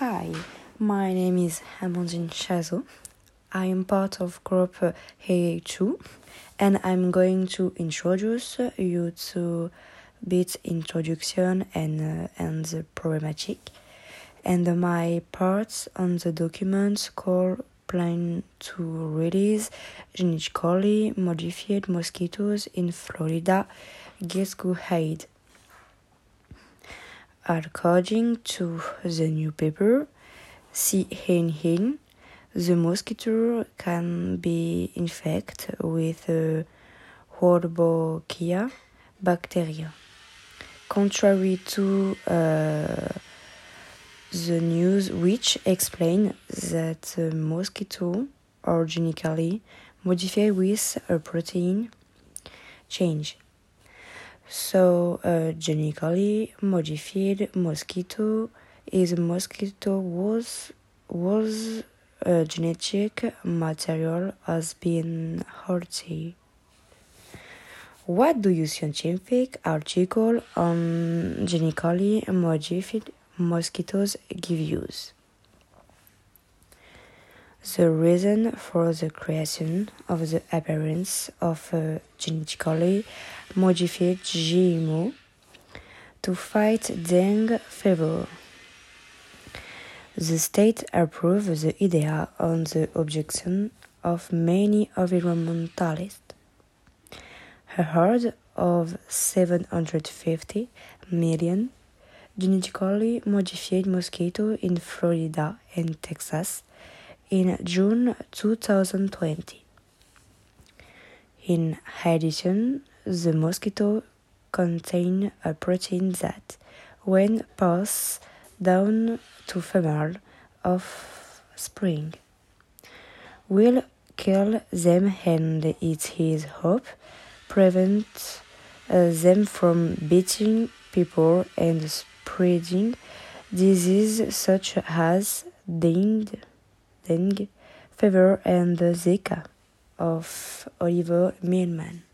Hi, my name is Amandine Chazot. I am part of group AA2 and I'm going to introduce you to bit introduction and, uh, and the problematic and my parts on the document called plan to release genetically modified mosquitoes in Florida get go ahead. According to the new paper, CNN, the mosquito can be infected with Wolbachia bacteria. Contrary to uh, the news, which explain that the mosquito are genetically modified with a protein change. So, a genetically modified mosquito is mosquito whose, whose uh, genetic material has been altered. What do you scientific article on genetically modified mosquitoes give you? The reason for the creation of the appearance of a genetically modified GMO to fight dengue fever. The state approved the idea on the objection of many environmentalists. A herd of 750 million genetically modified mosquitoes in Florida and Texas in June 2020. In addition, the mosquito contain a protein that, when passed down to female of spring, will kill them and it is hope prevent uh, them from beating people and spreading diseases such as dengue dengue fever and the Zika of Oliver Milman.